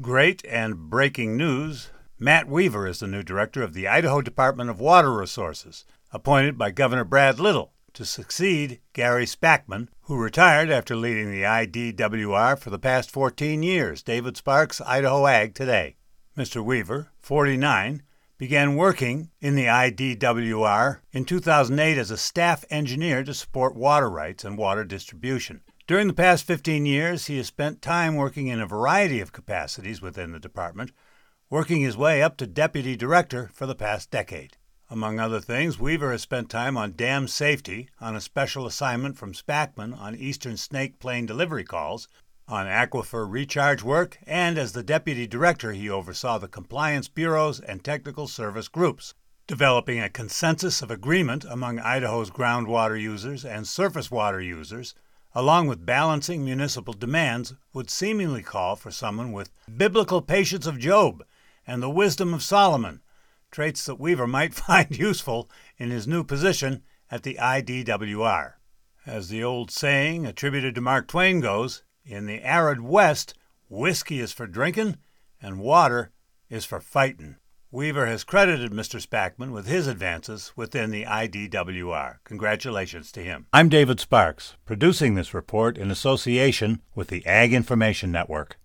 Great and breaking news Mat Weaver is the new director of the Idaho Department of Water Resources, appointed by Governor Brad Little to succeed Gary Spackman, who retired after leading the IDWR for the past 14 years. David Sparks, Idaho Ag Today. Mr. Weaver, 49, began working in the IDWR in 2008 as a staff engineer to support water rights and water distribution. During the past 15 years, he has spent time working in a variety of capacities within the department, working his way up to deputy director for the past decade. Among other things, Weaver has spent time on dam safety, on a special assignment from Spackman on eastern Snake Plain delivery calls, on aquifer recharge work, and as the deputy director, he oversaw the compliance bureaus and technical service groups, developing a consensus of agreement among Idaho's groundwater users and surface water users along with balancing municipal demands, would seemingly call for someone with biblical patience of Job and the wisdom of Solomon, traits that Weaver might find useful in his new position at the IDWR. As the old saying attributed to Mark Twain goes, in the arid West, whiskey is for drinking and water is for fighting. Weaver has credited Mr. Spackman with his advances within the IDWR. Congratulations to him. I'm David Sparks, producing this report in association with the Ag Information Network.